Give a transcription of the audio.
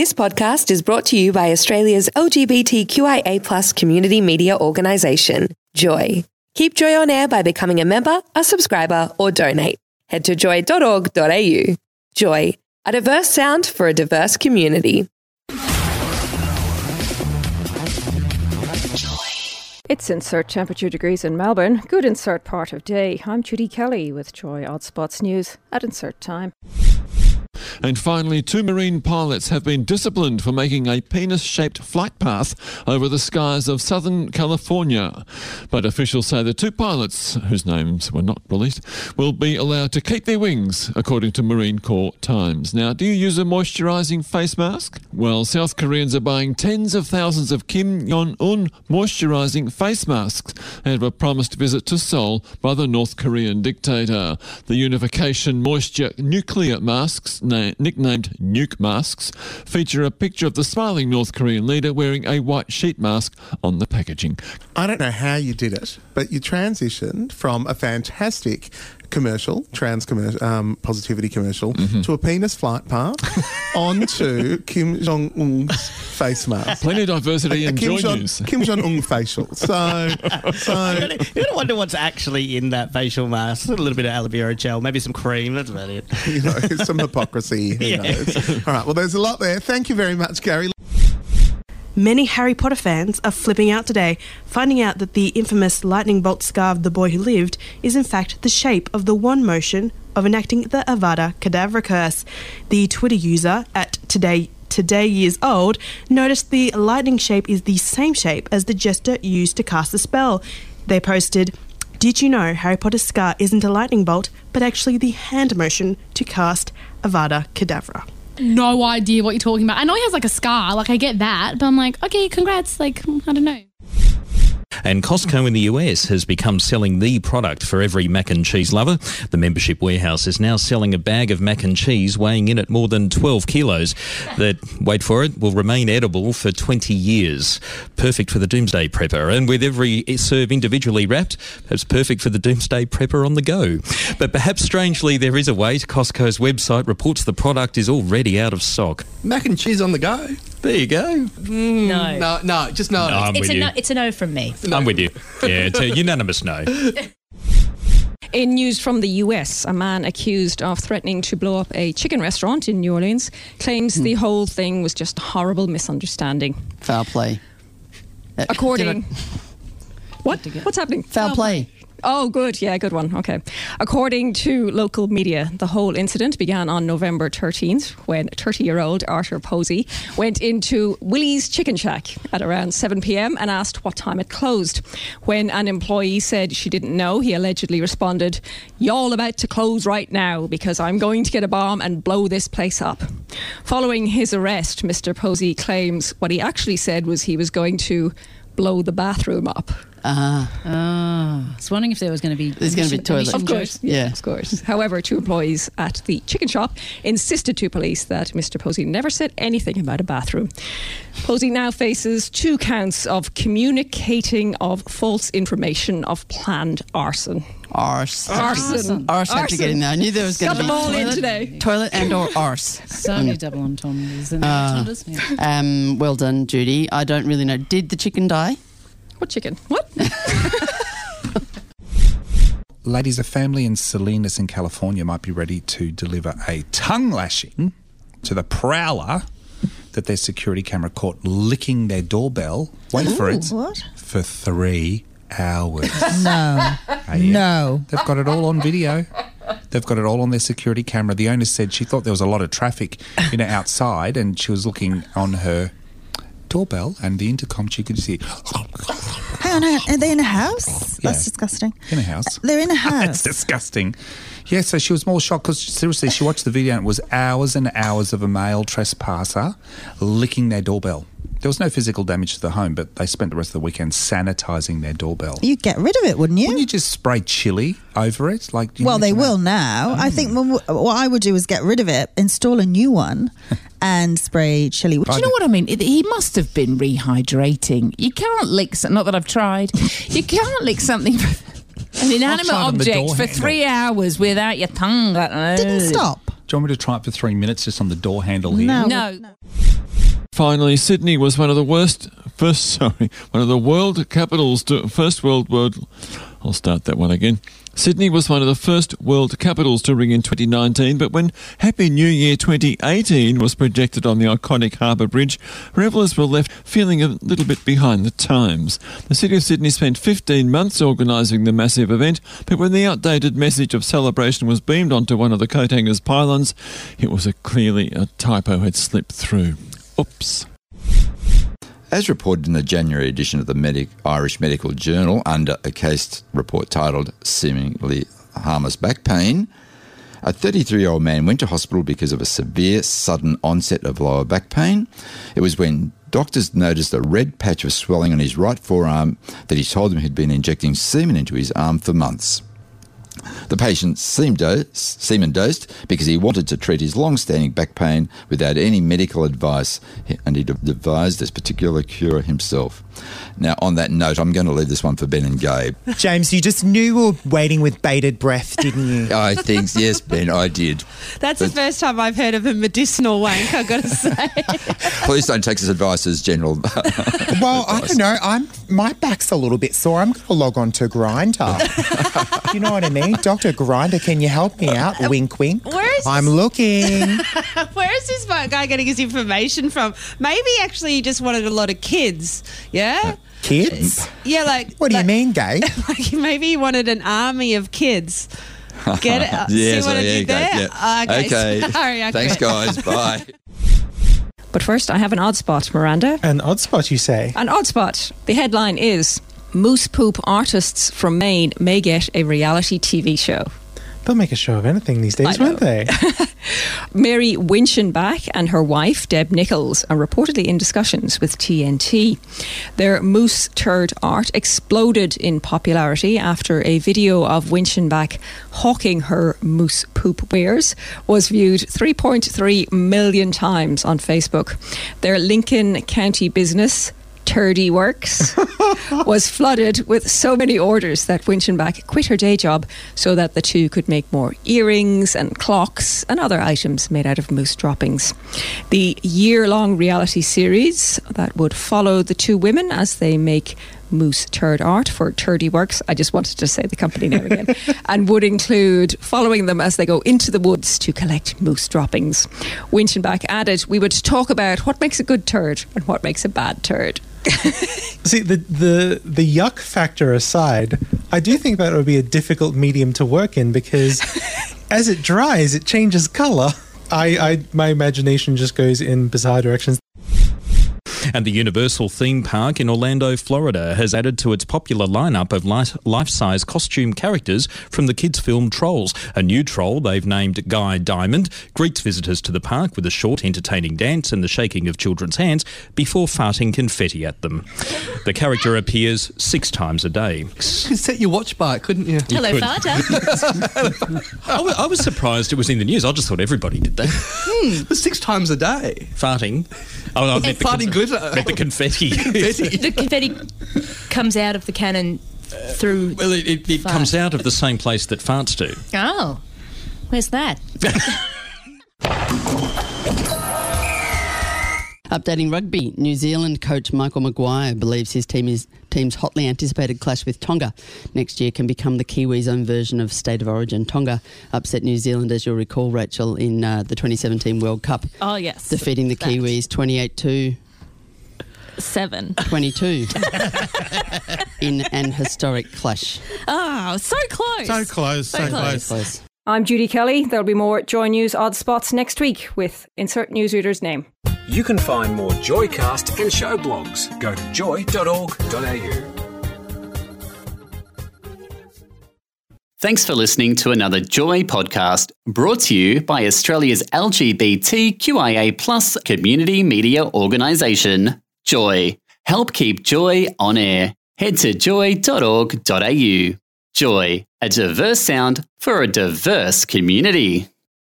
This podcast is brought to you by Australia's LGBTQIA community media organisation, Joy. Keep Joy on air by becoming a member, a subscriber, or donate. Head to joy.org.au. Joy, a diverse sound for a diverse community. It's insert temperature degrees in Melbourne. Good insert part of day. I'm Judy Kelly with Joy Odd Spots News at insert time. And finally, two Marine pilots have been disciplined for making a penis shaped flight path over the skies of Southern California. But officials say the two pilots, whose names were not released, will be allowed to keep their wings, according to Marine Corps Times. Now, do you use a moisturising face mask? Well, South Koreans are buying tens of thousands of Kim Jong un moisturising face masks ahead of a promised visit to Seoul by the North Korean dictator. The Unification Moisture Nuclear Masks na- nicknamed Nuke Masks, feature a picture of the smiling North Korean leader wearing a white sheet mask on the packaging. I don't know how you did it, but you transitioned from a fantastic commercial, trans commercial, um, positivity commercial, Mm-hmm. to a penis flight path onto Kim Jong Un's face mask. Plenty of diversity in Kim Joy Jong, News. Kim Jong Un facial. So, so You don't wonder what's actually in that facial mask. A little bit of aloe vera gel, maybe some cream. That's about it. you know, some hypocrisy. Who Yeah. knows? All right. Well, there's a lot there. Thank you very much, Gary. Many Harry Potter fans are flipping out today, finding out that the infamous lightning bolt scar of the boy who lived is in fact the shape of the one motion of enacting the Avada Kedavra curse. The Twitter user at today today years old noticed the lightning shape is the same shape as the jester used to cast the spell. They posted, "Did you know Harry Potter's scar isn't a lightning bolt, but actually the hand motion to cast Avada Kedavra?" no idea what you're talking about. I know he has like a scar, like I get that, but I'm like, okay, congrats. Like, I don't know. And Costco in the US has become selling the product for every mac and cheese lover. The membership warehouse is now selling a bag of mac and cheese weighing in at more than 12 kilos that, wait for it, will remain edible for 20 years. Perfect for the doomsday prepper. And with every serve individually wrapped, perhaps perfect for the doomsday prepper on the go. But perhaps strangely, there is a wait. Costco's website reports the product is already out of stock. Mac and cheese on the go. There you go. No. No, no, just no. No, I'm it's with a you. no, it's a no from me. I'm with you. Yeah, it's a unanimous no. In news from the US, a man accused of threatening to blow up a chicken restaurant in New Orleans claims the whole thing was just a horrible misunderstanding. Foul play. Uh, According. did What? What's happening? I- foul play. Oh, good. Yeah, good one. Okay. According to local media, the whole incident began on November 13th when 30 year old Arthur Posey went into Willie's Chicken Shack at around 7 p.m. and asked what time it closed. When an employee said she didn't know, he allegedly responded, Y'all about to close right now because I'm going to get a bomb and blow this place up. Following his arrest, Mr. Posey claims what he actually said was he was going to blow the bathroom up. Ah, I was wondering if there was going to be. There's gonna be emission- toilet. emission Of course, jokes. Yeah. of course. However, two employees at the chicken shop insisted to police that Mr. Posey never said anything about a bathroom. Posey now faces two counts of communicating of false information of planned arson. arse. Arson. Arse after Arson. getting there. I knew there was going to be them all in toilet, today. toilet and or arse. So many double entendres and entendres. Yeah. Um, well done, Judy. I don't really know. Did the chicken die? What chicken? What? Ladies, a family in Salinas in California might be ready to deliver a tongue lashing to the prowler that their security camera caught licking their doorbell. Wait for it. What? For three hours. No. Oh, yeah. No. They've got it all on video. They've got it all on their security camera. The owner said she thought there was a lot of traffic, you know, outside, and she was looking on her doorbell and the intercom. She could see Hang on, oh, hang on. Are they in a oh, house? Oh, That's disgusting. in a house. They're in a house. That's disgusting. Yeah, so she was more shocked because seriously, she watched the video and it was hours and hours of a male trespasser licking their doorbell. There was no physical damage to the home, but they spent the rest of the weekend sanitizing their doorbell. You'd get rid of it, wouldn't you? Wouldn't you just spray chili over it? Like, you well, they will now. I think mm. what what I would do is get rid of it, install a new one, and spray chili. Do you know what I mean? He must have been rehydrating. You can't lick, not that I've tried, you can't lick something, an inanimate tried on the object for three hours without your tongue. Didn't stop. Do you want me to try it for three minutes just on the door handle here? No. Finally, Sydney was one of the worst, first, sorry, one of the world capitals to, first world world, I'll start that one again. Sydney was one of the first world capitals to ring in 2019, but when Happy New Year 2018 was projected on the iconic Harbour Bridge, revellers were left feeling a little bit behind the times. The City of Sydney spent 15 months organising the massive event, but when the outdated message of celebration was beamed onto one of the coat hangers' pylons, it was a clearly a typo had slipped through. Oops. As reported in the January edition of the Medic, Irish Medical Journal under a case report titled Seemingly Harmless Back Pain, a 33 year old man went to hospital because of a severe sudden onset of lower back pain. It was when doctors noticed a red patch of swelling on his right forearm that he told them he'd been injecting semen into his arm for months. The patient seemed dose, semen dosed because he wanted to treat his long standing back pain without any medical advice, and he devised this particular cure himself. Now, on that note, I'm going to leave this one for Ben and Gabe. James, you just knew we were waiting with bated breath, didn't you? I think, yes, Ben, I did. That's the first time I've heard of a medicinal wank, I've got to say. Please don't take this advice as general. well, I don't know. I'm my back's a little bit sore. I'm going to log on to Grindr. you know what I mean, Doctor Grindr? Can you help me out? Uh, wink, wink. Where is I'm looking. Where is this guy getting his information from? Maybe actually he just wanted a lot of kids. Yeah? Kids? Yeah, like. What do you mean, gay? like maybe he wanted an army of kids. Get it? Uh, yes, See what I yeah, did there? yeah. Okay. Okay. Sorry, I Thanks, guys. Bye. But first, I have an odd spot, Miranda. An odd spot, you say? An odd spot. The headline is Moose Poop artists from Maine may get a reality TV show. They'll make a show of anything these days, won't they? Mary Winchenbach and her wife, Deb Nichols, are reportedly in discussions with TNT. Their moose turd art exploded in popularity after a video of Winchenbach hawking her moose poop wares was viewed 3.3 million times on Facebook. Their Lincoln County business, Turdy Works was flooded with so many orders that Winchenbach quit her day job so that the two could make more earrings and clocks and other items made out of moose droppings. The year long reality series that would follow the two women as they make Moose Turd Art for Turdy Works. I just wanted to say the company name again. and would include following them as they go into the woods to collect moose droppings. Winchenbach added, We would talk about what makes a good turd and what makes a bad turd. See, the, the the yuck factor aside, I do think that would be a difficult medium to work in because as it dries, it changes color. I, I my imagination just goes in bizarre directions. And the Universal theme park in Orlando, Florida, has added to its popular lineup of life size costume characters from the kids' film Trolls. A new troll they've named Guy Diamond greets visitors to the park with a short, entertaining dance and the shaking of children's hands before farting confetti at them. The character appears six times a day. You could set your watch by it, couldn't you? You Hello, could. Farter. I was surprised it was in the news. I just thought everybody did that. Hmm, six times a day. Farting. Oh, I meant the, glitter. meant the confetti. the confetti comes out of the cannon through. Well, it, it, it comes out of the same place that farts do. Oh, where's that? Updating rugby, New Zealand coach Michael Maguire believes his team is team's hotly anticipated clash with Tonga next year can become the Kiwis' own version of State of Origin. Tonga upset New Zealand, as you'll recall, Rachel, in uh, the 2017 World Cup, Oh, yes. defeating the That. Kiwis 28 to Seven. 22 in an historic clash. Oh, so close. So close, so, close. I'm Judy Kelly. There'll be more at Joy News Odd Spots next week with insert newsreader's name. You can find more Joycast and show blogs. Go to joy.org.au. Thanks for listening to another Joy podcast brought to you by Australia's LGBTQIA plus community media organisation, Joy. Help keep Joy on air. Head to joy.org.au. Joy, a diverse sound for a diverse community.